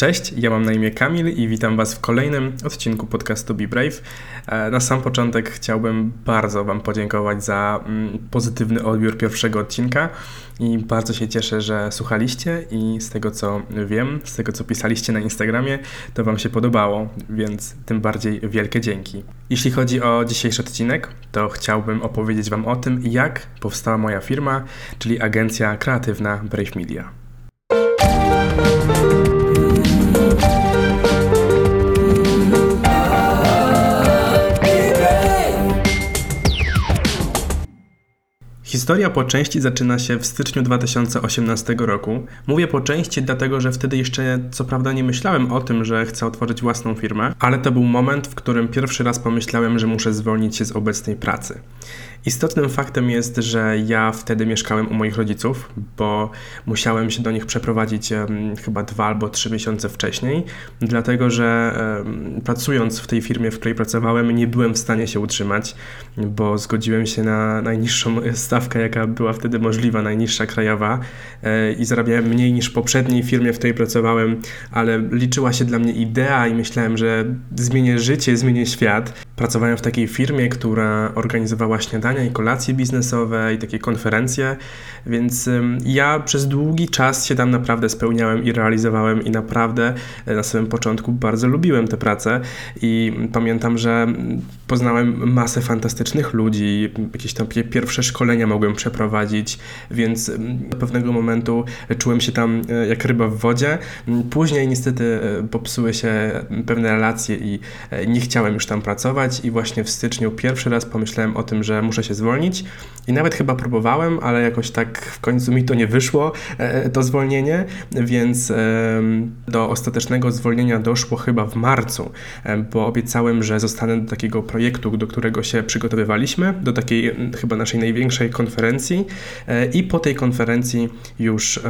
Cześć, ja mam na imię Kamil i witam Was w kolejnym odcinku podcastu Be Brave. E, na sam początek chciałbym bardzo Wam podziękować za mm, pozytywny odbiór pierwszego odcinka i bardzo się cieszę, że słuchaliście i z tego co wiem, z tego co pisaliście na Instagramie, to Wam się podobało, więc tym bardziej wielkie dzięki. Jeśli chodzi o dzisiejszy odcinek, to chciałbym opowiedzieć Wam o tym, jak powstała moja firma, czyli agencja kreatywna Brave Media. Historia po części zaczyna się w styczniu 2018 roku. Mówię po części dlatego, że wtedy jeszcze co prawda nie myślałem o tym, że chcę otworzyć własną firmę, ale to był moment, w którym pierwszy raz pomyślałem, że muszę zwolnić się z obecnej pracy. Istotnym faktem jest, że ja wtedy mieszkałem u moich rodziców, bo musiałem się do nich przeprowadzić um, chyba dwa albo trzy miesiące wcześniej, dlatego że um, pracując w tej firmie, w której pracowałem, nie byłem w stanie się utrzymać, bo zgodziłem się na najniższą stawkę, jaka była wtedy możliwa, najniższa krajowa e, i zarabiałem mniej niż w poprzedniej firmie, w której pracowałem, ale liczyła się dla mnie idea i myślałem, że zmienię życie, zmienię świat. Pracowałem w takiej firmie, która organizowała śniadanie i kolacje biznesowe i takie konferencje, więc ja przez długi czas się tam naprawdę spełniałem i realizowałem i naprawdę e, na samym początku bardzo lubiłem tę pracę i pamiętam, że poznałem masę fantastycznych ludzi, jakieś tam pierwsze szkolenia mogłem przeprowadzić, więc do pewnego momentu czułem się tam e, jak ryba w wodzie. Później niestety e, popsuły się pewne relacje i nie chciałem już tam pracować. I właśnie w styczniu pierwszy raz pomyślałem o tym, że muszę muszę się zwolnić. I nawet chyba próbowałem, ale jakoś tak w końcu mi to nie wyszło, e, to zwolnienie, więc do ostatecznego zwolnienia doszło chyba w marcu, e, bo obiecałem, że zostanę do takiego projektu, do którego się przygotowywaliśmy, do takiej chyba naszej największej konferencji. E, i po tej konferencji już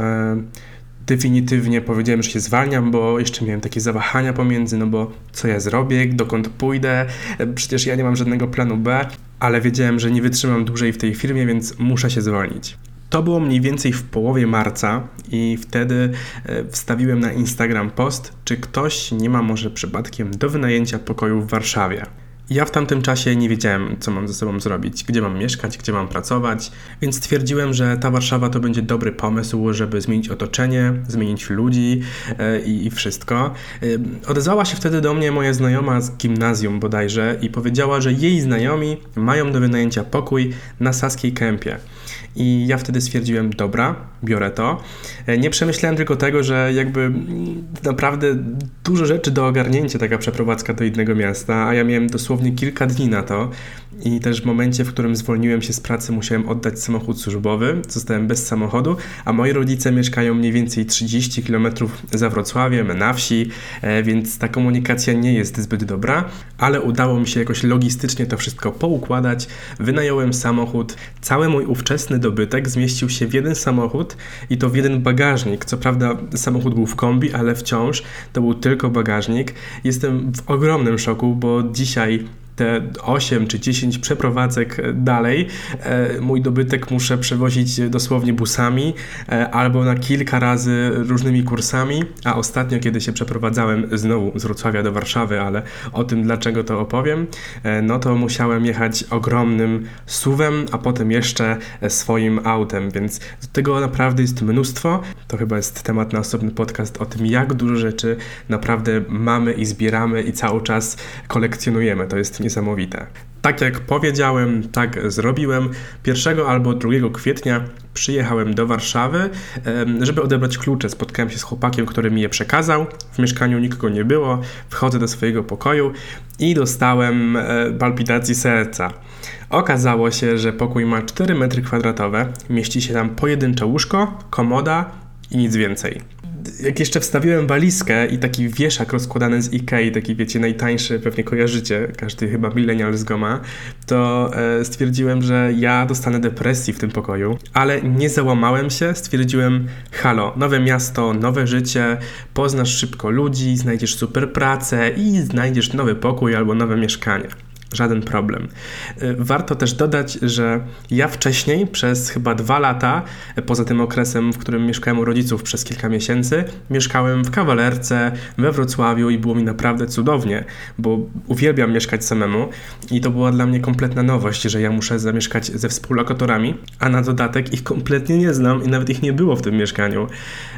definitywnie powiedziałem, że się zwalniam, bo jeszcze miałem takie zawahania pomiędzy, no bo co ja zrobię, dokąd pójdę, przecież ja nie mam żadnego planu B, ale wiedziałem, że nie wytrzymam dłużej w tej firmie, więc muszę się zwolnić. To było mniej więcej w połowie marca i wtedy e, wstawiłem na Instagram post, czy ktoś nie ma może przypadkiem do wynajęcia pokoju w Warszawie. Ja w tamtym czasie nie wiedziałem, co mam ze sobą zrobić, gdzie mam mieszkać, gdzie mam pracować, więc stwierdziłem, że ta Warszawa to będzie dobry pomysł, żeby zmienić otoczenie, zmienić ludzi yy, i wszystko. Yy, odezwała się wtedy do mnie moja znajoma z gimnazjum bodajże i powiedziała, że jej znajomi mają do wynajęcia pokój na Saskiej Kępie. I ja wtedy stwierdziłem, dobra, biorę to. E, nie przemyślałem tylko tego, że jakby naprawdę dużo rzeczy do ogarnięcia taka przeprowadzka do innego miasta, a ja miałem dosłownie kilka dni na to i też w momencie, w którym zwolniłem się z pracy, musiałem oddać samochód służbowy, zostałem bez samochodu, a moi rodzice mieszkają mniej więcej 30 km za Wrocławiem, na wsi, e, więc ta komunikacja nie jest zbyt dobra, ale udało mi się jakoś logistycznie to wszystko poukładać. Wynająłem samochód, cały mój ówczesny dobytek zmieścił się w jeden samochód i to w jeden bagażnik. Co prawda samochód był w kombi, ale wciąż to był tylko bagażnik. Jestem w ogromnym szoku, bo dzisiaj te 8 czy 10 przeprowadzek dalej, e, mój dobytek muszę przewozić dosłownie busami e, albo na kilka razy różnymi kursami, a ostatnio, kiedy się przeprowadzałem znowu z Wrocławia do Warszawy, ale o tym dlaczego to opowiem, e, no to musiałem jechać ogromnym suwem, a potem jeszcze swoim autem, więc tego naprawdę jest mnóstwo. To chyba jest temat na osobny podcast o tym, jak dużo rzeczy naprawdę mamy i zbieramy i cały czas kolekcjonujemy. To jest niesamowite. Tak jak powiedziałem, tak zrobiłem. 1 albo 2 kwietnia przyjechałem do Warszawy, żeby odebrać klucze. Spotkałem się z chłopakiem, który mi je przekazał. W mieszkaniu nikogo nie było. Wchodzę do swojego pokoju i dostałem e, palpitacji serca. Okazało się, że pokój ma 4 m2, mieści się tam pojedyncze łóżko, komoda i nic więcej jak jeszcze wstawiłem walizkę i taki wieszak rozkładany z Ikei, taki wiecie, najtańszy, pewnie kojarzycie, każdy chyba millennial z goma, to e, stwierdziłem, że ja dostanę depresji w tym pokoju, ale nie załamałem się, stwierdziłem, halo, nowe miasto, nowe życie, poznasz szybko ludzi, znajdziesz super pracę i znajdziesz nowy pokój albo nowe mieszkanie. Żaden problem. Y, warto też dodać, że ja wcześniej przez chyba dwa lata, poza tym okresem, w którym mieszkałem u rodziców przez kilka miesięcy, mieszkałem w kawalerce we Wrocławiu i było mi naprawdę cudownie, bo uwielbiam mieszkać samemu i to była dla mnie kompletna nowość, że ja muszę zamieszkać ze współlokatorami, a na dodatek ich kompletnie nie znam i nawet ich nie było w tym mieszkaniu.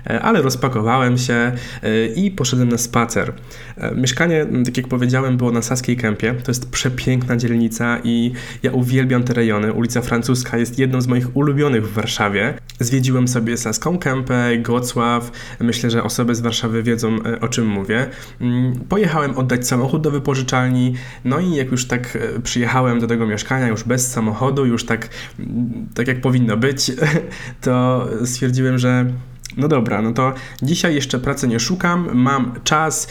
E, ale rozpakowałem się e, i poszedłem na spacer. E, mieszkanie, tak jak powiedziałem, było na Saskiej Kępie. To jest przepiękna dzielnica i ja uwielbiam te rejony. Ulica Francuska jest jedną z moich ulubionych w Warszawie. Zwiedziłem sobie Saską Kępę, Gocław. Myślę, że osoby z Warszawy wiedzą o czym mówię. Mm, pojechałem oddać samochód do wypożyczalni, no i jak już tak przyjechałem do tego mieszkania, już bez samochodu, już tak, mm, tak jak powinno być, to stwierdziłem, że no dobra, no to dzisiaj jeszcze pracy nie szukam, mam czas,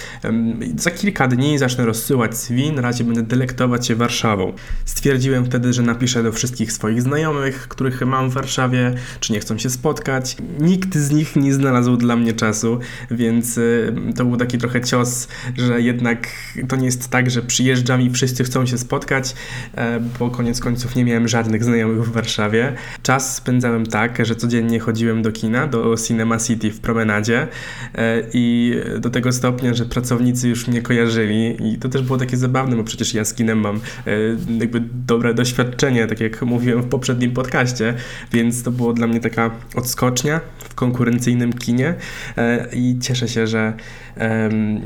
za kilka dni zacznę rozsyłać CV, na razie będę delektować się Warszawą. Stwierdziłem wtedy, że napiszę do wszystkich swoich znajomych, których mam w Warszawie, czy nie chcą się spotkać. Nikt z nich nie znalazł dla mnie czasu, więc y, to był taki trochę cios, że jednak to nie jest tak, że przyjeżdżam i wszyscy chcą się spotkać, e, bo koniec końców nie miałem żadnych znajomych w Warszawie. Czas spędzałem tak, że codziennie chodziłem do kina, do cinema City w promenadzie e, i do tego stopnia, że pracownicy już mnie kojarzyli i to też było takie zabawne, bo przecież ja z kinem mam e, jakby dobre doświadczenie, tak jak mówiłem w poprzednim podcaście, więc to było dla mnie taka odskocznia w konkurencyjnym kinie e, i cieszę się, że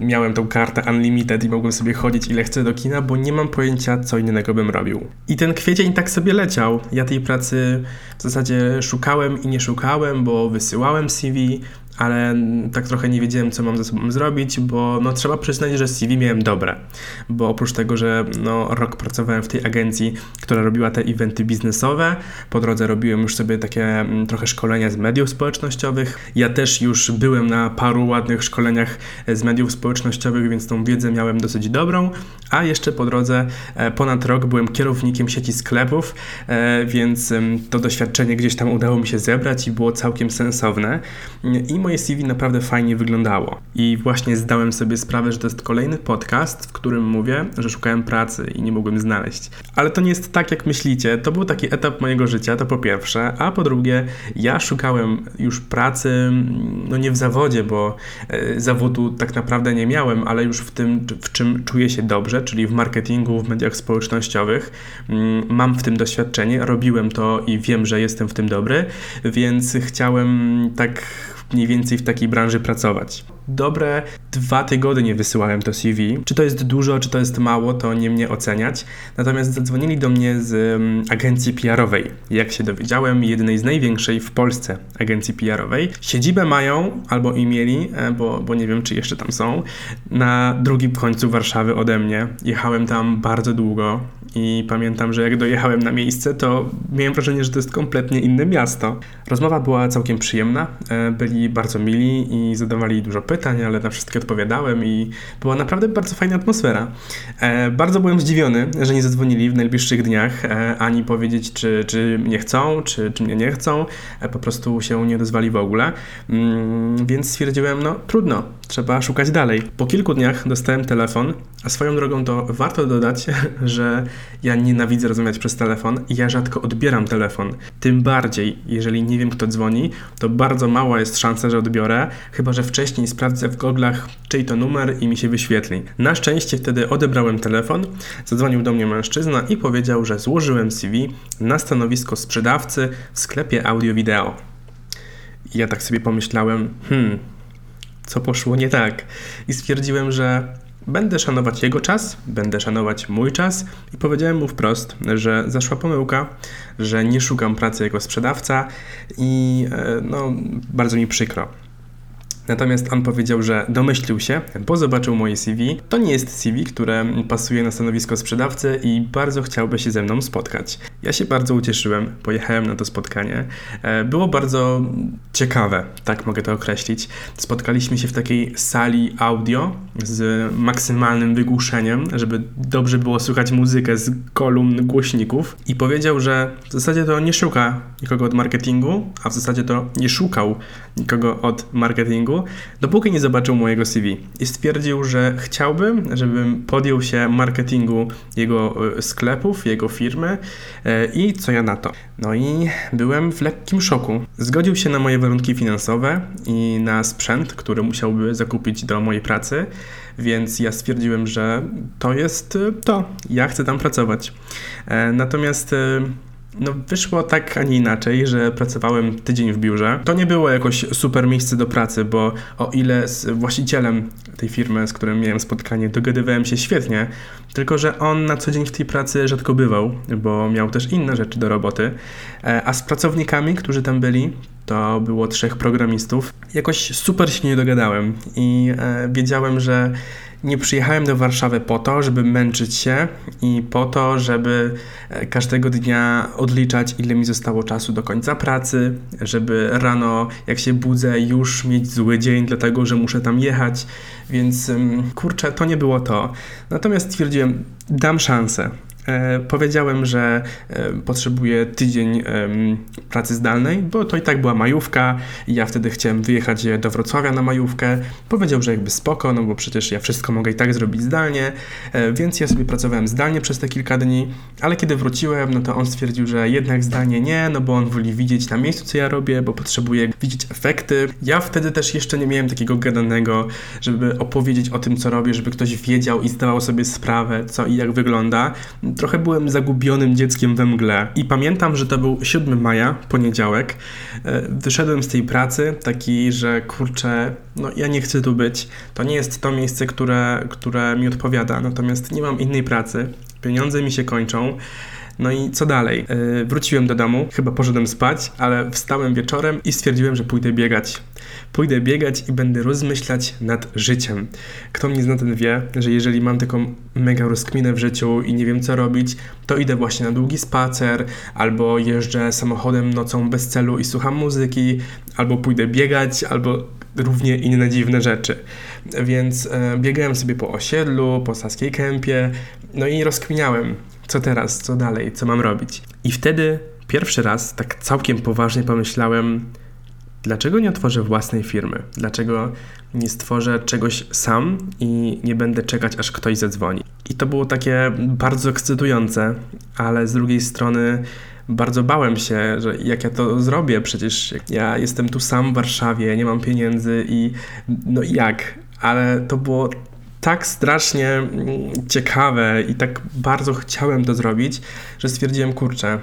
miałem tą kartę Unlimited i mogłem sobie chodzić ile chcę do kina, bo nie mam pojęcia, co innego bym robił. I ten kwiecień tak sobie leciał. Ja tej pracy w zasadzie szukałem i nie szukałem, bo wysyłałem CV, TV，ale tak trochę nie wiedziałem, co mam ze sobą zrobić, bo no, trzeba przyznać, że CV miałem dobre, bo oprócz tego, że no, rok pracowałem w tej agencji, która robiła te eventy biznesowe, po drodze robiłem już sobie takie mm, trochę szkolenia z mediów społecznościowych. Ja też już byłem na paru ładnych szkoleniach z mediów społecznościowych, więc tą wiedzę miałem dosyć dobrą, a jeszcze po drodze e, ponad rok byłem kierownikiem sieci sklepów, e, więc to doświadczenie gdzieś tam udało mi się zebrać i było całkiem sensowne. I moje CV naprawdę fajnie wyglądało. I właśnie zdałem sobie sprawę, że to jest kolejny podcast, w którym mówię, że szukałem pracy i nie mogłem znaleźć. Ale to nie jest tak, jak myślicie. To był taki etap mojego życia, to po pierwsze. A po drugie, ja szukałem już pracy, no nie w zawodzie, bo e, zawodu tak naprawdę nie miałem, ale już w tym, w czym czuję się dobrze, czyli w marketingu, w mediach społecznościowych. Mm, mam w tym doświadczenie, robiłem to i wiem, że jestem w tym dobry, więc chciałem tak mniej więcej w takiej branży pracować. Dobre dwa tygodnie wysyłałem to CV. Czy to jest dużo, czy to jest mało, to nie mnie oceniać. Natomiast zadzwonili do mnie z um, agencji PR-owej. Jak się dowiedziałem, jednej z największej w Polsce agencji PR-owej. Siedzibę mają, albo i mieli, e, bo, bo nie wiem, czy jeszcze tam są, na drugim końcu Warszawy ode mnie. Jechałem tam bardzo długo i pamiętam, że jak dojechałem na miejsce, to miałem wrażenie, że to jest kompletnie inne miasto. Rozmowa była całkiem przyjemna, e, byli bardzo mili i zadawali dużo pytań, ale na wszystkie odpowiadałem i była naprawdę bardzo fajna atmosfera. E, bardzo byłem zdziwiony, że nie zadzwonili w najbliższych dniach, e, ani powiedzieć, czy, czy mnie chcą, czy, czy mnie nie chcą, po prostu się nie odezwali w ogóle, mm, więc stwierdziłem, no trudno, trzeba szukać dalej. Po kilku dniach dostałem telefon, a swoją drogą to warto dodać, że ja nienawidzę rozmawiać przez telefon i ja rzadko odbieram telefon. Tym bardziej, jeżeli nie wiem, kto dzwoni, to bardzo mała jest szansa, że odbiorę, chyba że wcześniej sprawdzę w goglach, czyj to numer i mi się wyświetli. Na szczęście wtedy odebrałem telefon, zadzwonił do mnie mężczyzna i powiedział, że złożyłem CV na stanowisko sprzedawcy w sklepie audio-wideo. Ja tak sobie pomyślałem, hmm, co poszło nie tak? I stwierdziłem, że Będę szanować jego czas, będę szanować mój czas i powiedziałem mu wprost, że zaszła pomyłka, że nie szukam pracy jako sprzedawca i e, no, bardzo mi przykro. Natomiast on powiedział, że domyślił się, bo zobaczył moje CV. To nie jest CV, które pasuje na stanowisko sprzedawcy i bardzo chciałby się ze mną spotkać. Ja się bardzo ucieszyłem, pojechałem na to spotkanie. E, było bardzo ciekawe, tak mogę to określić. Spotkaliśmy się w takiej sali audio z maksymalnym wygłuszeniem, żeby dobrze było słychać muzykę z kolumn głośników i powiedział, że w zasadzie to nie szuka nikogo od marketingu, a w zasadzie to nie szukał nikogo od marketingu, dopóki nie zobaczył mojego CV i stwierdził, że chciałby, żebym podjął się marketingu jego e, sklepów, jego firmy e, i co ja na to. No i byłem w lekkim szoku. Zgodził się na moje warunki finansowe i na sprzęt, który musiałby zakupić do mojej pracy, więc ja stwierdziłem, że to jest e, to, ja chcę tam pracować. Natomiast no, wyszło tak, a nie inaczej, że pracowałem tydzień w biurze. To nie było jakoś super miejsce do pracy, bo o ile z właścicielem tej firmy, z którym miałem spotkanie, dogadywałem się świetnie, tylko że on na co dzień w tej pracy rzadko bywał, bo miał też inne rzeczy do roboty. E, a z pracownikami, którzy tam byli, to było trzech programistów. Jakoś super się nie dogadałem i e, wiedziałem, że nie przyjechałem do Warszawy po to, żeby męczyć się i po to, żeby e, każdego dnia odliczać, ile mi zostało czasu do końca pracy, żeby rano, jak się budzę, już mieć zły dzień, dlatego że muszę tam jechać. Więc kurczę, to nie było to. Natomiast stwierdziłem, dam szansę. E, powiedziałem, że e, potrzebuję tydzień pracy zdalnej, bo to i tak była majówka ja wtedy chciałem wyjechać do Wrocławia na majówkę. Powiedział, że jakby spoko, no bo przecież ja wszystko mogę i tak zrobić zdalnie, e, więc ja sobie pracowałem zdalnie przez te kilka dni, ale kiedy wróciłem, no to on stwierdził, że jednak zdalnie nie, no bo on woli widzieć na miejscu, co ja robię, bo potrzebuje widzieć efekty. Ja wtedy też jeszcze nie miałem takiego gadanego, żeby opowiedzieć o tym, co robię, żeby ktoś wiedział i zdawał sobie sprawę, co i jak wygląda trochę byłem zagubionym dzieckiem we mgle. I pamiętam, że to był 7 maja, poniedziałek. E, wyszedłem z tej pracy taki, że kurczę, no ja nie chcę tu być. To nie jest to miejsce, które, które mi odpowiada, natomiast nie mam innej pracy. Pieniądze mi się kończą. No i co dalej? Yy, wróciłem do domu, chyba poszedłem spać, ale wstałem wieczorem i stwierdziłem, że pójdę biegać. Pójdę biegać i będę rozmyślać nad życiem. Kto mnie zna, ten wie, że jeżeli mam taką mega rozkminę w życiu i nie wiem co robić, to idę właśnie na długi spacer, albo jeżdżę samochodem nocą bez celu i słucham muzyki, albo pójdę biegać, albo równie inne dziwne rzeczy. Więc e, biegałem sobie po osiedlu, po Saskiej Kępie, no i rozkminiałem, co teraz, co dalej, co mam robić. I wtedy pierwszy raz tak całkiem poważnie pomyślałem, dlaczego nie otworzę własnej firmy? Dlaczego nie stworzę czegoś sam i nie będę czekać, aż ktoś zadzwoni? I to było takie bardzo ekscytujące, ale z drugiej strony bardzo bałem się, że jak ja to zrobię, przecież ja jestem tu sam w Warszawie, nie mam pieniędzy i no jak? Ale to było tak strasznie mm, ciekawe i tak bardzo chciałem to zrobić, że stwierdziłem, kurczę,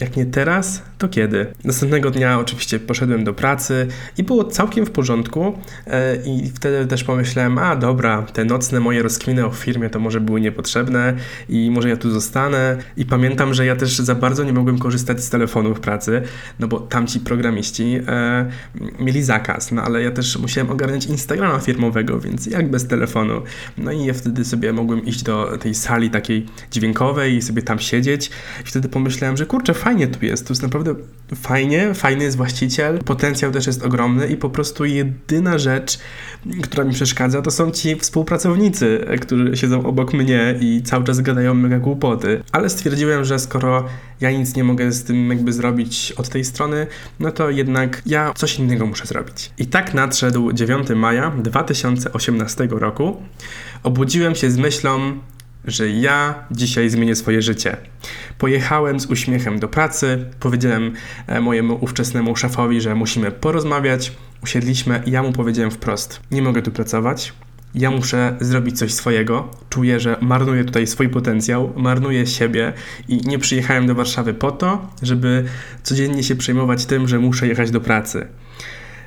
jak nie teraz, to kiedy? Następnego dnia oczywiście poszedłem do pracy i było całkiem w porządku e, i wtedy też pomyślałem, a dobra, te nocne moje rozkminy o firmie to może były niepotrzebne i może ja tu zostanę i pamiętam, że ja też za bardzo nie mogłem korzystać z telefonu w pracy, no bo tamci programiści e, mieli zakaz, no ale ja też musiałem ogarniać Instagrama firmowego, więc jak bez telefonu? No i ja wtedy sobie mogłem iść do tej sali takiej dźwiękowej i sobie tam siedzieć i wtedy pomyślałem, że kurczę, fajnie fajnie tu jest. Tu jest naprawdę fajnie, fajny jest właściciel, potencjał też jest ogromny i po prostu jedyna rzecz, która mi przeszkadza, to są ci współpracownicy, którzy siedzą obok mnie i cały czas gadają mega głupoty. Ale stwierdziłem, że skoro ja nic nie mogę z tym jakby zrobić od tej strony, no to jednak ja coś innego muszę zrobić. I tak nadszedł 9 maja 2018 roku. Obudziłem się z myślą, że ja dzisiaj zmienię swoje życie. Pojechałem z uśmiechem do pracy, powiedziałem e, mojemu ówczesnemu szefowi, że musimy porozmawiać. Usiedliśmy i ja mu powiedziałem wprost: Nie mogę tu pracować. Ja muszę zrobić coś swojego. Czuję, że marnuję tutaj swój potencjał, marnuję siebie i nie przyjechałem do Warszawy po to, żeby codziennie się przejmować tym, że muszę jechać do pracy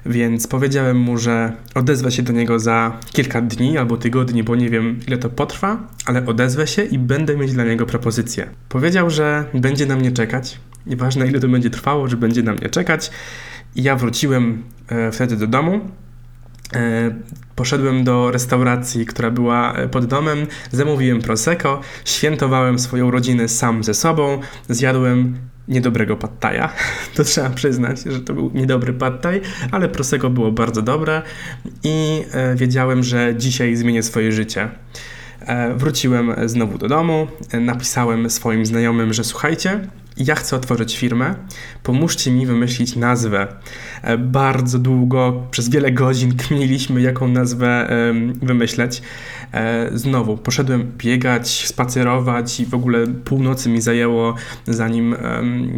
więc powiedziałem mu, że odezwę się do niego za kilka dni albo tygodni, bo nie wiem ile to potrwa, ale odezwę się i będę mieć dla niego propozycję. Powiedział, że będzie na mnie czekać, nieważne ile to będzie trwało, że będzie na mnie czekać. I ja wróciłem e, wtedy do domu. E, poszedłem do restauracji, która była e, pod domem, zamówiłem prosecco, świętowałem swoją rodzinę sam ze sobą, zjadłem niedobrego pattaja. To trzeba przyznać, że to był niedobry pattaj, ale Prosecco było bardzo dobre i e, wiedziałem, że dzisiaj zmienię swoje życie. E, wróciłem znowu do domu, e, napisałem swoim znajomym, że słuchajcie, ja chcę otworzyć firmę, pomóżcie mi wymyślić nazwę. E, bardzo długo, przez wiele godzin kminiliśmy, jaką nazwę wymyśleć. E, znowu, poszedłem biegać, spacerować i w ogóle północy mi zajęło, zanim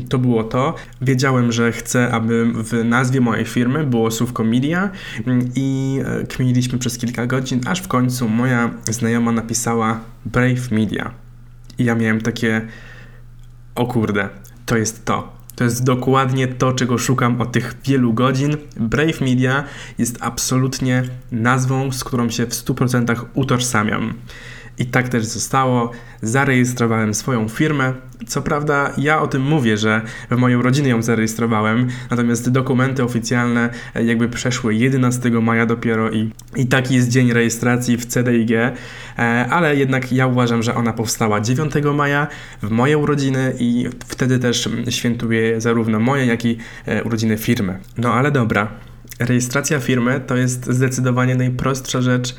to było to. Wiedziałem, że chcę, aby w nazwie mojej firmy było słówko media mm, i e, kminiliśmy przez kilka godzin, aż w końcu moja znajoma napisała Brave Media. I ja miałem takie o kurde, to jest to. To jest dokładnie to, czego szukam od tych wielu godzin. Brave Media jest absolutnie nazwą, z którą się w 100% utożsamiam. I tak też zostało. Zarejestrowałem swoją firmę. Co prawda, ja o tym mówię, że w mojej rodzinie ją zarejestrowałem, natomiast dokumenty oficjalne jakby przeszły 11 maja dopiero i, i taki jest dzień rejestracji w CDIG, e, ale jednak ja uważam, że ona powstała 9 maja w moje urodziny i wtedy też świętuję zarówno moje, jak i e, urodziny firmy. No ale dobra. Rejestracja firmy to jest zdecydowanie najprostsza rzecz,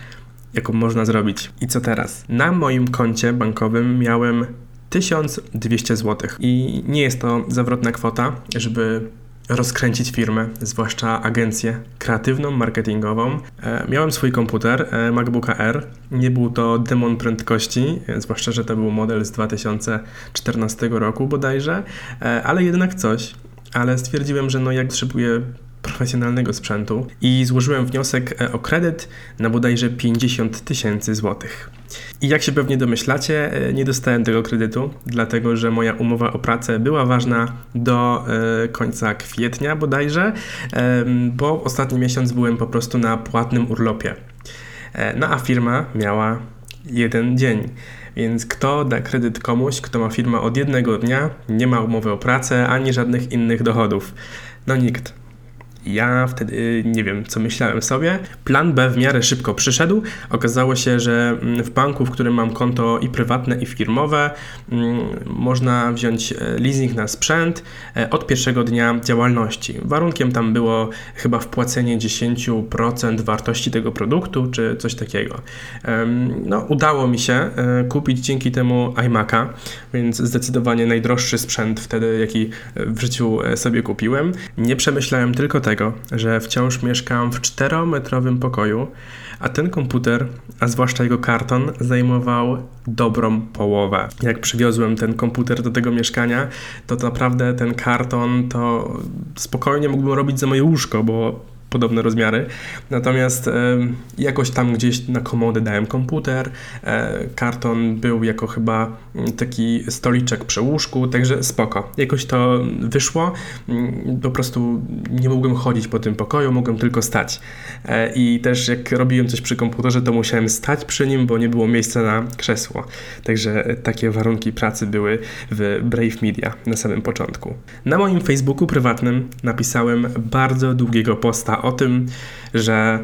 jaką można zrobić. I co teraz? Na moim koncie bankowym miałem 1200 zł i nie jest to zawrotna kwota, żeby rozkręcić firmę, zwłaszcza agencję kreatywną, marketingową. E, miałem swój komputer e, MacBooka R. Nie był to demon prędkości, e, zwłaszcza, że to był model z 2014 roku bodajże, ale jednak coś. Ale stwierdziłem, że no jak potrzebuję profesjonalnego sprzętu i złożyłem wniosek e, o kredyt na bodajże 50 tysięcy złotych. I jak się pewnie domyślacie, e, nie dostałem tego kredytu, dlatego że moja umowa o pracę była ważna do e, końca kwietnia bodajże, bo ostatni miesiąc byłem po prostu na płatnym urlopie. No a firma miała jeden dzień. Więc kto da kredyt komuś, kto ma firmę od jednego dnia, nie ma umowy o pracę ani żadnych innych dochodów? No nikt. Ja wtedy nie wiem, co myślałem sobie. Plan B w miarę szybko przyszedł. Okazało się, że mm, w banku, w którym mam konto i prywatne, i firmowe, mm, można wziąć e, leasing na sprzęt e, od pierwszego dnia działalności. Warunkiem tam było chyba wpłacenie 10% wartości tego produktu, czy coś takiego. No, udało mi się e, kupić dzięki temu iMac'a, więc zdecydowanie najdroższy sprzęt wtedy, jaki w życiu sobie kupiłem. Nie przemyślałem tylko tego, tego, że wciąż mieszkam w czterometrowym pokoju, a ten komputer, a zwłaszcza jego karton, zajmował dobrą połowę. Jak przywiozłem ten komputer do tego mieszkania, to naprawdę ten karton to spokojnie mógłbym robić za moje łóżko, bo podobne rozmiary. Natomiast jakoś tam gdzieś na komodę dałem komputer. E, karton był jako chyba mm, taki stoliczek przy łóżku, także spoko. Jakoś to wyszło. Mm, po prostu nie mogłem chodzić po tym pokoju, mogłem tylko stać. E, I też jak robiłem coś przy komputerze, to musiałem stać przy nim, bo nie było miejsca na krzesło. Także takie warunki pracy były w Brave Media na samym początku. Na moim Facebooku prywatnym napisałem bardzo długiego posta o tym, że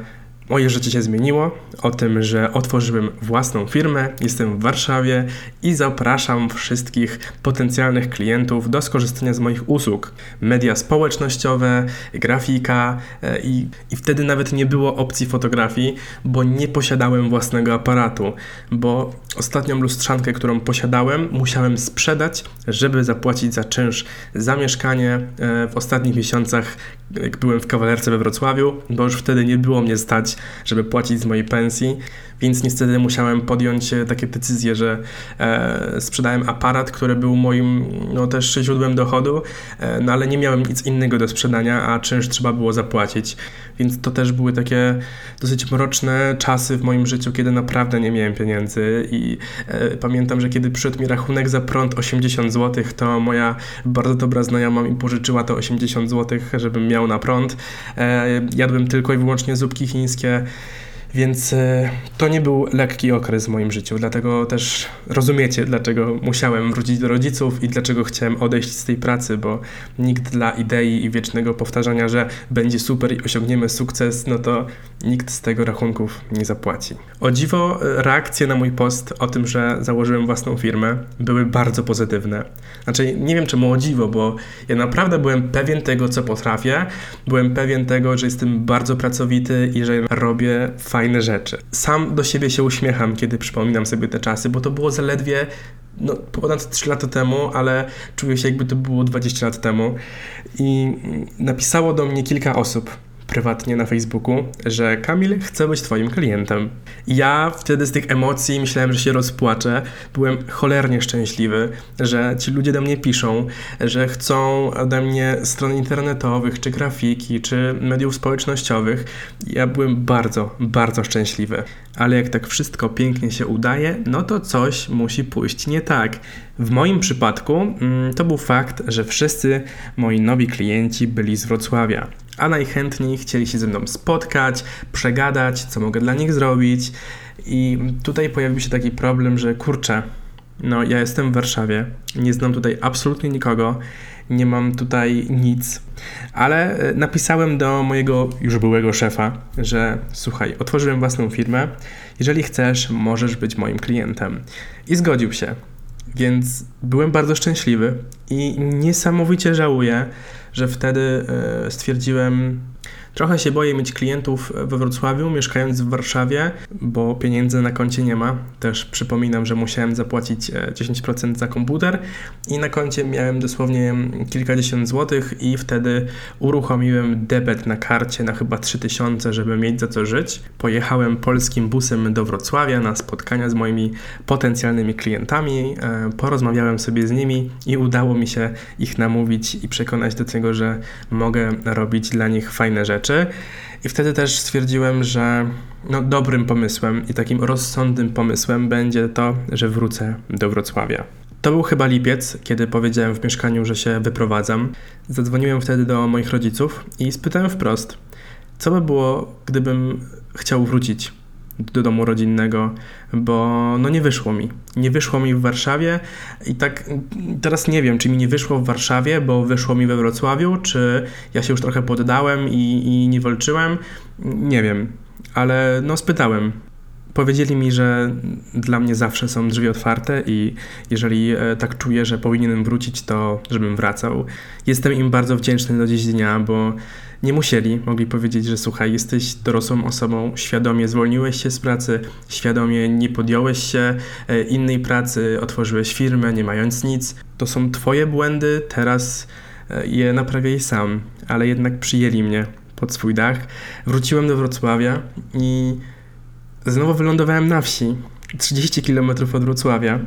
Moje życie się zmieniło, o tym, że otworzyłem własną firmę, jestem w Warszawie i zapraszam wszystkich potencjalnych klientów do skorzystania z moich usług. Media społecznościowe, grafika e, i, i wtedy nawet nie było opcji fotografii, bo nie posiadałem własnego aparatu, bo ostatnią lustrzankę, którą posiadałem, musiałem sprzedać, żeby zapłacić za czynsz za mieszkanie e, w ostatnich miesiącach, jak byłem w kawalerce we Wrocławiu, bo już wtedy nie było mnie stać żeby płacić z mojej pensji, więc niestety musiałem podjąć e, takie decyzje, że e, sprzedałem aparat, który był moim no, też źródłem dochodu, e, no ale nie miałem nic innego do sprzedania, a czynsz trzeba było zapłacić, więc to też były takie dosyć mroczne czasy w moim życiu, kiedy naprawdę nie miałem pieniędzy i e, pamiętam, że kiedy przyszedł mi rachunek za prąd 80 zł, to moja bardzo dobra znajoma mi pożyczyła to 80 zł, żebym miał na prąd. E, jadłem tylko i wyłącznie zupki chińskie, więc e, to nie był lekki okres w moim życiu, dlatego też rozumiecie, dlaczego musiałem wrócić do rodziców i dlaczego chciałem odejść z tej pracy, bo nikt dla idei i wiecznego powtarzania, że będzie super i osiągniemy sukces, no to nikt z tego rachunków nie zapłaci. O dziwo, reakcje na mój post o tym, że założyłem własną firmę, były bardzo pozytywne. Znaczy, nie wiem czemu o dziwo, bo ja naprawdę byłem pewien tego, co potrafię, byłem pewien tego, że jestem bardzo pracowity i że robię fajne fajne rzeczy. Sam do siebie się uśmiecham, kiedy przypominam sobie te czasy, bo to było zaledwie no, ponad 3 lata temu, ale czuję się jakby to było 20 lat temu. I napisało do mnie kilka osób prywatnie na Facebooku, że Kamil chce być Twoim klientem. Ja wtedy z tych emocji myślałem, że się rozpłaczę. Byłem cholernie szczęśliwy, że ci ludzie do mnie piszą, że chcą ode mnie stron internetowych, czy grafiki, czy mediów społecznościowych. Ja byłem bardzo, bardzo szczęśliwy. Ale jak tak wszystko pięknie się udaje, no to coś musi pójść nie tak. W moim przypadku mm, to był fakt, że wszyscy moi nowi klienci byli z Wrocławia a najchętniej chcieli się ze mną spotkać, przegadać, co mogę dla nich zrobić. I tutaj pojawił się taki problem, że kurczę, no ja jestem w Warszawie, nie znam tutaj absolutnie nikogo, nie mam tutaj nic, ale e, napisałem do mojego już byłego szefa, że słuchaj, otworzyłem własną firmę, jeżeli chcesz, możesz być moim klientem. I zgodził się. Więc byłem bardzo szczęśliwy i niesamowicie żałuję, że wtedy e, stwierdziłem, Trochę się boję mieć klientów we Wrocławiu, mieszkając w Warszawie, bo pieniędzy na koncie nie ma. Też przypominam, że musiałem zapłacić 10% e, za komputer i na koncie miałem dosłownie kilkadziesiąt złotych i wtedy uruchomiłem debet na karcie na chyba 3000, żeby mieć za co żyć. Pojechałem polskim busem do Wrocławia na spotkania z moimi potencjalnymi klientami, e, porozmawiałem sobie z nimi i udało mi się ich namówić i przekonać do tego, że mogę robić dla nich fajne rzeczy rzeczy. I wtedy też stwierdziłem, że no, dobrym pomysłem i takim rozsądnym pomysłem będzie to, że wrócę do Wrocławia. To był chyba lipiec, kiedy powiedziałem w mieszkaniu, że się wyprowadzam. Zadzwoniłem wtedy do moich rodziców i spytałem wprost, co by było, gdybym chciał wrócić do domu rodzinnego, bo no nie wyszło mi. Nie wyszło mi w Warszawie i tak teraz nie wiem, czy mi nie wyszło w Warszawie, bo wyszło mi we Wrocławiu, czy ja się już trochę poddałem i, i nie walczyłem. Nie wiem, ale no spytałem. Powiedzieli mi, że dla mnie zawsze są drzwi otwarte i jeżeli e, tak czuję, że powinienem wrócić, to żebym wracał. Jestem im bardzo wdzięczny do dziś dnia, bo nie musieli, mogli powiedzieć, że słuchaj, jesteś dorosłą osobą, świadomie zwolniłeś się z pracy, świadomie nie podjąłeś się e, innej pracy, otworzyłeś firmę, nie mając nic. To są twoje błędy, teraz e, je naprawiaj sam, ale jednak przyjęli mnie pod swój dach. Wróciłem do Wrocławia i znowu wylądowałem na wsi, 30 km od Wrocławia.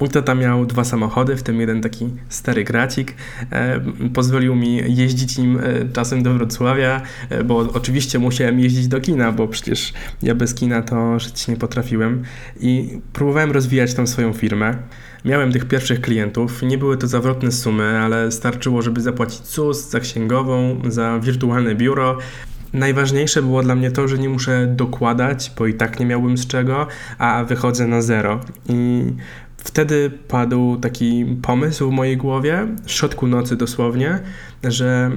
Mój tata miał dwa samochody, w tym jeden taki stary gracik. E, pozwolił mi jeździć nim e, czasem do Wrocławia, e, bo oczywiście musiałem jeździć do kina, bo przecież ja bez kina to żyć nie potrafiłem. I próbowałem rozwijać tą swoją firmę. Miałem tych pierwszych klientów, nie były to zawrotne sumy, ale starczyło, żeby zapłacić ZUS, za księgową, za wirtualne biuro. Najważniejsze było dla mnie to, że nie muszę dokładać, bo i tak nie miałbym z czego, a wychodzę na zero. I Wtedy padł taki pomysł w mojej głowie, w środku nocy dosłownie, że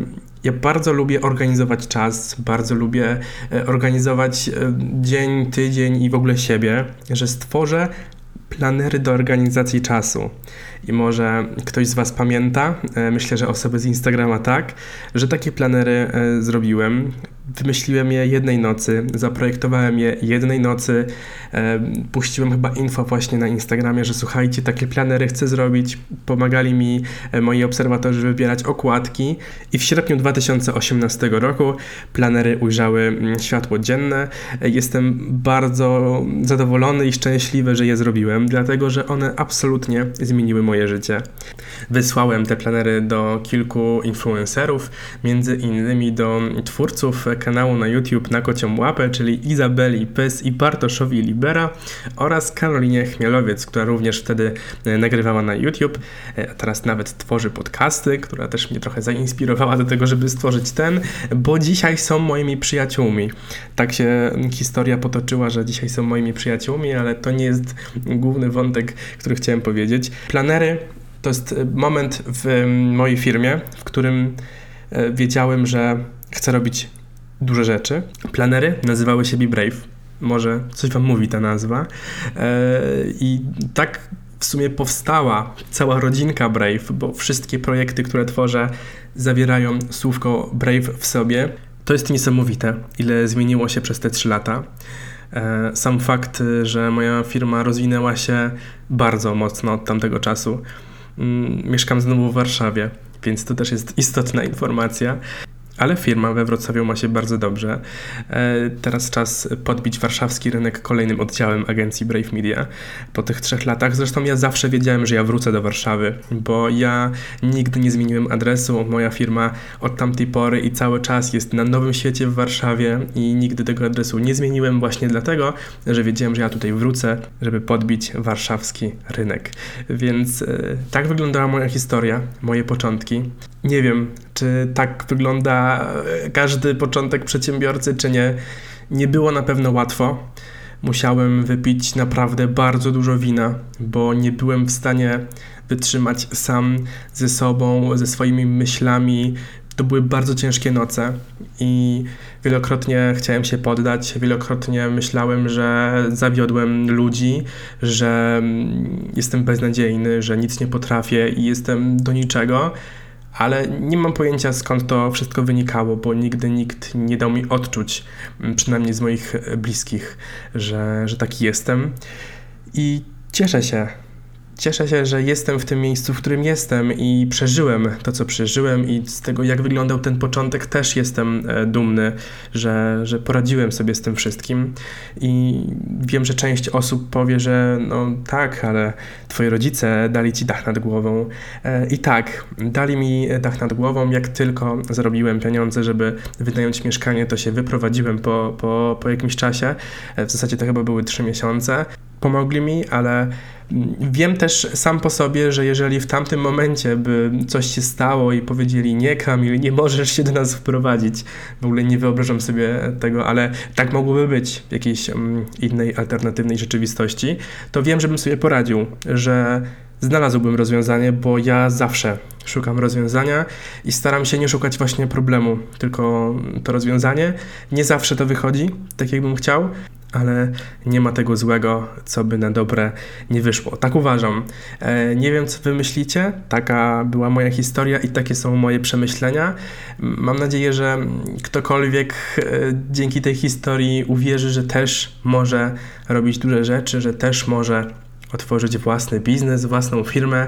ja bardzo lubię organizować czas, bardzo lubię e, organizować e, dzień, tydzień i w ogóle siebie, że stworzę planery do organizacji czasu. I może ktoś z Was pamięta, e, myślę, że osoby z Instagrama tak, że takie planery zrobiłem. Wymyśliłem je jednej nocy, zaprojektowałem je jednej nocy, e, puściłem chyba info właśnie na Instagramie, że słuchajcie, takie planery chcę zrobić. Pomagali mi e, moi obserwatorzy wybierać okładki i w sierpniu 2018 roku planery ujrzały mm, światło dzienne. E, jestem bardzo zadowolony i szczęśliwy, że je zrobiłem, dlatego że one absolutnie zmieniły moje życie. Wysłałem te planery do kilku influencerów, między innymi do twórców kanału na YouTube na kocią łapę, czyli Izabeli Pys i Bartoszowi Libera oraz Karolinie Chmielowiec, która również wtedy e, nagrywała na YouTube, e, teraz nawet tworzy podcasty, która też mnie trochę zainspirowała do tego, żeby stworzyć ten, bo dzisiaj są moimi przyjaciółmi. Tak się historia potoczyła, że dzisiaj są moimi przyjaciółmi, ale to nie jest główny wątek, który chciałem powiedzieć. Planery to jest moment w mojej firmie, w którym e, wiedziałem, że chcę robić duże rzeczy. Planery nazywały się Be Brave. Może coś wam mówi ta nazwa. E, I tak w sumie powstała cała rodzinka Brave, bo wszystkie projekty, które tworzę, zawierają słówko Brave w sobie. To jest niesamowite, ile zmieniło się przez te trzy lata. E, sam fakt, że moja firma rozwinęła się bardzo mocno od tamtego czasu. Mm, mieszkam znowu w Warszawie, więc to też jest istotna informacja ale firma we Wrocławiu ma się bardzo dobrze. E, teraz czas podbić warszawski rynek kolejnym oddziałem agencji Brave Media po tych trzech latach. Zresztą ja zawsze wiedziałem, że ja wrócę do Warszawy, bo ja nigdy nie zmieniłem adresu. Moja firma od tamtej pory i cały czas jest na Nowym Świecie w Warszawie i nigdy tego adresu nie zmieniłem właśnie dlatego, że wiedziałem, że ja tutaj wrócę, żeby podbić warszawski rynek. Więc e, tak wyglądała moja historia, moje początki. Nie wiem, czy tak wygląda e, każdy początek przedsiębiorcy, czy nie. Nie było na pewno łatwo. Musiałem wypić naprawdę bardzo dużo wina, bo nie byłem w stanie wytrzymać sam ze sobą, ze swoimi myślami. To były bardzo ciężkie noce i wielokrotnie chciałem się poddać, wielokrotnie myślałem, że zawiodłem ludzi, że mm, jestem beznadziejny, że nic nie potrafię i jestem do niczego ale nie mam pojęcia skąd to wszystko wynikało, bo nigdy nikt nie dał mi odczuć, mm, przynajmniej z moich bliskich, że, że taki jestem. I cieszę się, Cieszę się, że jestem w tym miejscu, w którym jestem i przeżyłem to, co przeżyłem, i z tego, jak wyglądał ten początek, też jestem e, dumny, że, że poradziłem sobie z tym wszystkim. I wiem, że część osób powie, że no tak, ale twoi rodzice dali ci dach nad głową. E, I tak, dali mi dach nad głową. Jak tylko zarobiłem pieniądze, żeby wynająć mieszkanie, to się wyprowadziłem po, po, po jakimś czasie. E, w zasadzie to chyba były trzy miesiące pomogli mi, ale wiem też sam po sobie, że jeżeli w tamtym momencie by coś się stało i powiedzieli nie Kamil, nie możesz się do nas wprowadzić, w ogóle nie wyobrażam sobie tego, ale tak mogłoby być w jakiejś um, innej, alternatywnej rzeczywistości, to wiem, żebym sobie poradził, że znalazłbym rozwiązanie, bo ja zawsze szukam rozwiązania i staram się nie szukać właśnie problemu, tylko to rozwiązanie. Nie zawsze to wychodzi tak, jakbym chciał, ale nie ma tego złego, co by na dobre nie wyszło. Tak uważam. E, nie wiem, co wy myślicie. Taka była moja historia i takie są moje przemyślenia. Mam nadzieję, że ktokolwiek e, dzięki tej historii uwierzy, że też może robić duże rzeczy, że też może otworzyć własny biznes, własną firmę.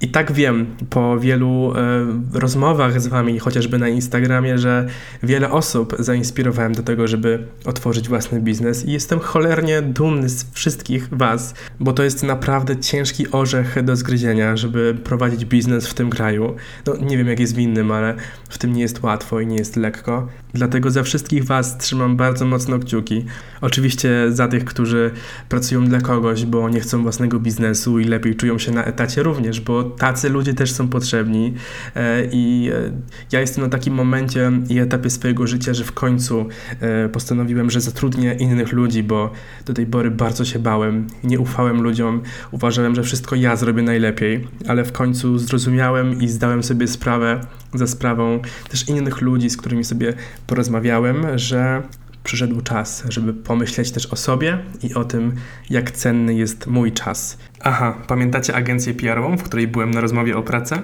I tak wiem po wielu e, rozmowach z Wami, chociażby na Instagramie, że wiele osób zainspirowałem do tego, żeby otworzyć własny biznes i jestem cholernie dumny z wszystkich Was, bo to jest naprawdę ciężki orzech do zgryzienia, żeby prowadzić biznes w tym kraju. No nie wiem jak jest w innym, ale w tym nie jest łatwo i nie jest lekko. Dlatego za wszystkich Was trzymam bardzo mocno kciuki. Oczywiście za tych, którzy pracują dla kogoś, bo nie chcą własnego biznesu i lepiej czują się na etacie również, bo tacy ludzie też są potrzebni. E, I e, ja jestem na takim momencie i etapie swojego życia, że w końcu e, postanowiłem, że zatrudnię innych ludzi, bo do tej pory bardzo się bałem, nie ufałem ludziom, uważałem, że wszystko ja zrobię najlepiej, ale w końcu zrozumiałem i zdałem sobie sprawę za sprawą też innych ludzi, z którymi sobie porozmawiałem, że przyszedł czas, żeby pomyśleć też o sobie i o tym, jak cenny jest mój czas. Aha, pamiętacie agencję PR-ową, w której byłem na rozmowie o pracę?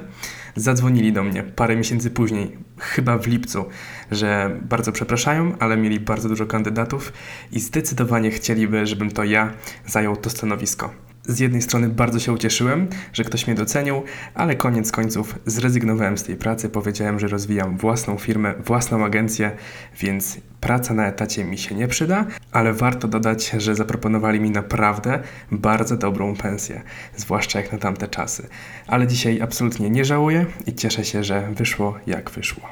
Zadzwonili do mnie parę miesięcy później, chyba w lipcu, że bardzo przepraszają, ale mieli bardzo dużo kandydatów i zdecydowanie chcieliby, żebym to ja zajął to stanowisko. Z jednej strony bardzo się ucieszyłem, że ktoś mnie docenił, ale koniec końców zrezygnowałem z tej pracy. Powiedziałem, że rozwijam własną firmę, własną agencję, więc praca na etacie mi się nie przyda, ale warto dodać, że zaproponowali mi naprawdę bardzo dobrą pensję, zwłaszcza jak na tamte czasy. Ale dzisiaj absolutnie nie żałuję i cieszę się, że wyszło jak wyszło.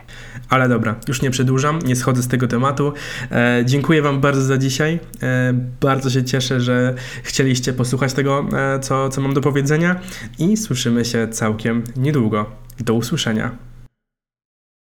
Ale dobra, już nie przedłużam, nie schodzę z tego tematu. E, dziękuję Wam bardzo za dzisiaj. E, bardzo się cieszę, że chcieliście posłuchać tego, e, co, co mam do powiedzenia i słyszymy się całkiem niedługo. Do usłyszenia.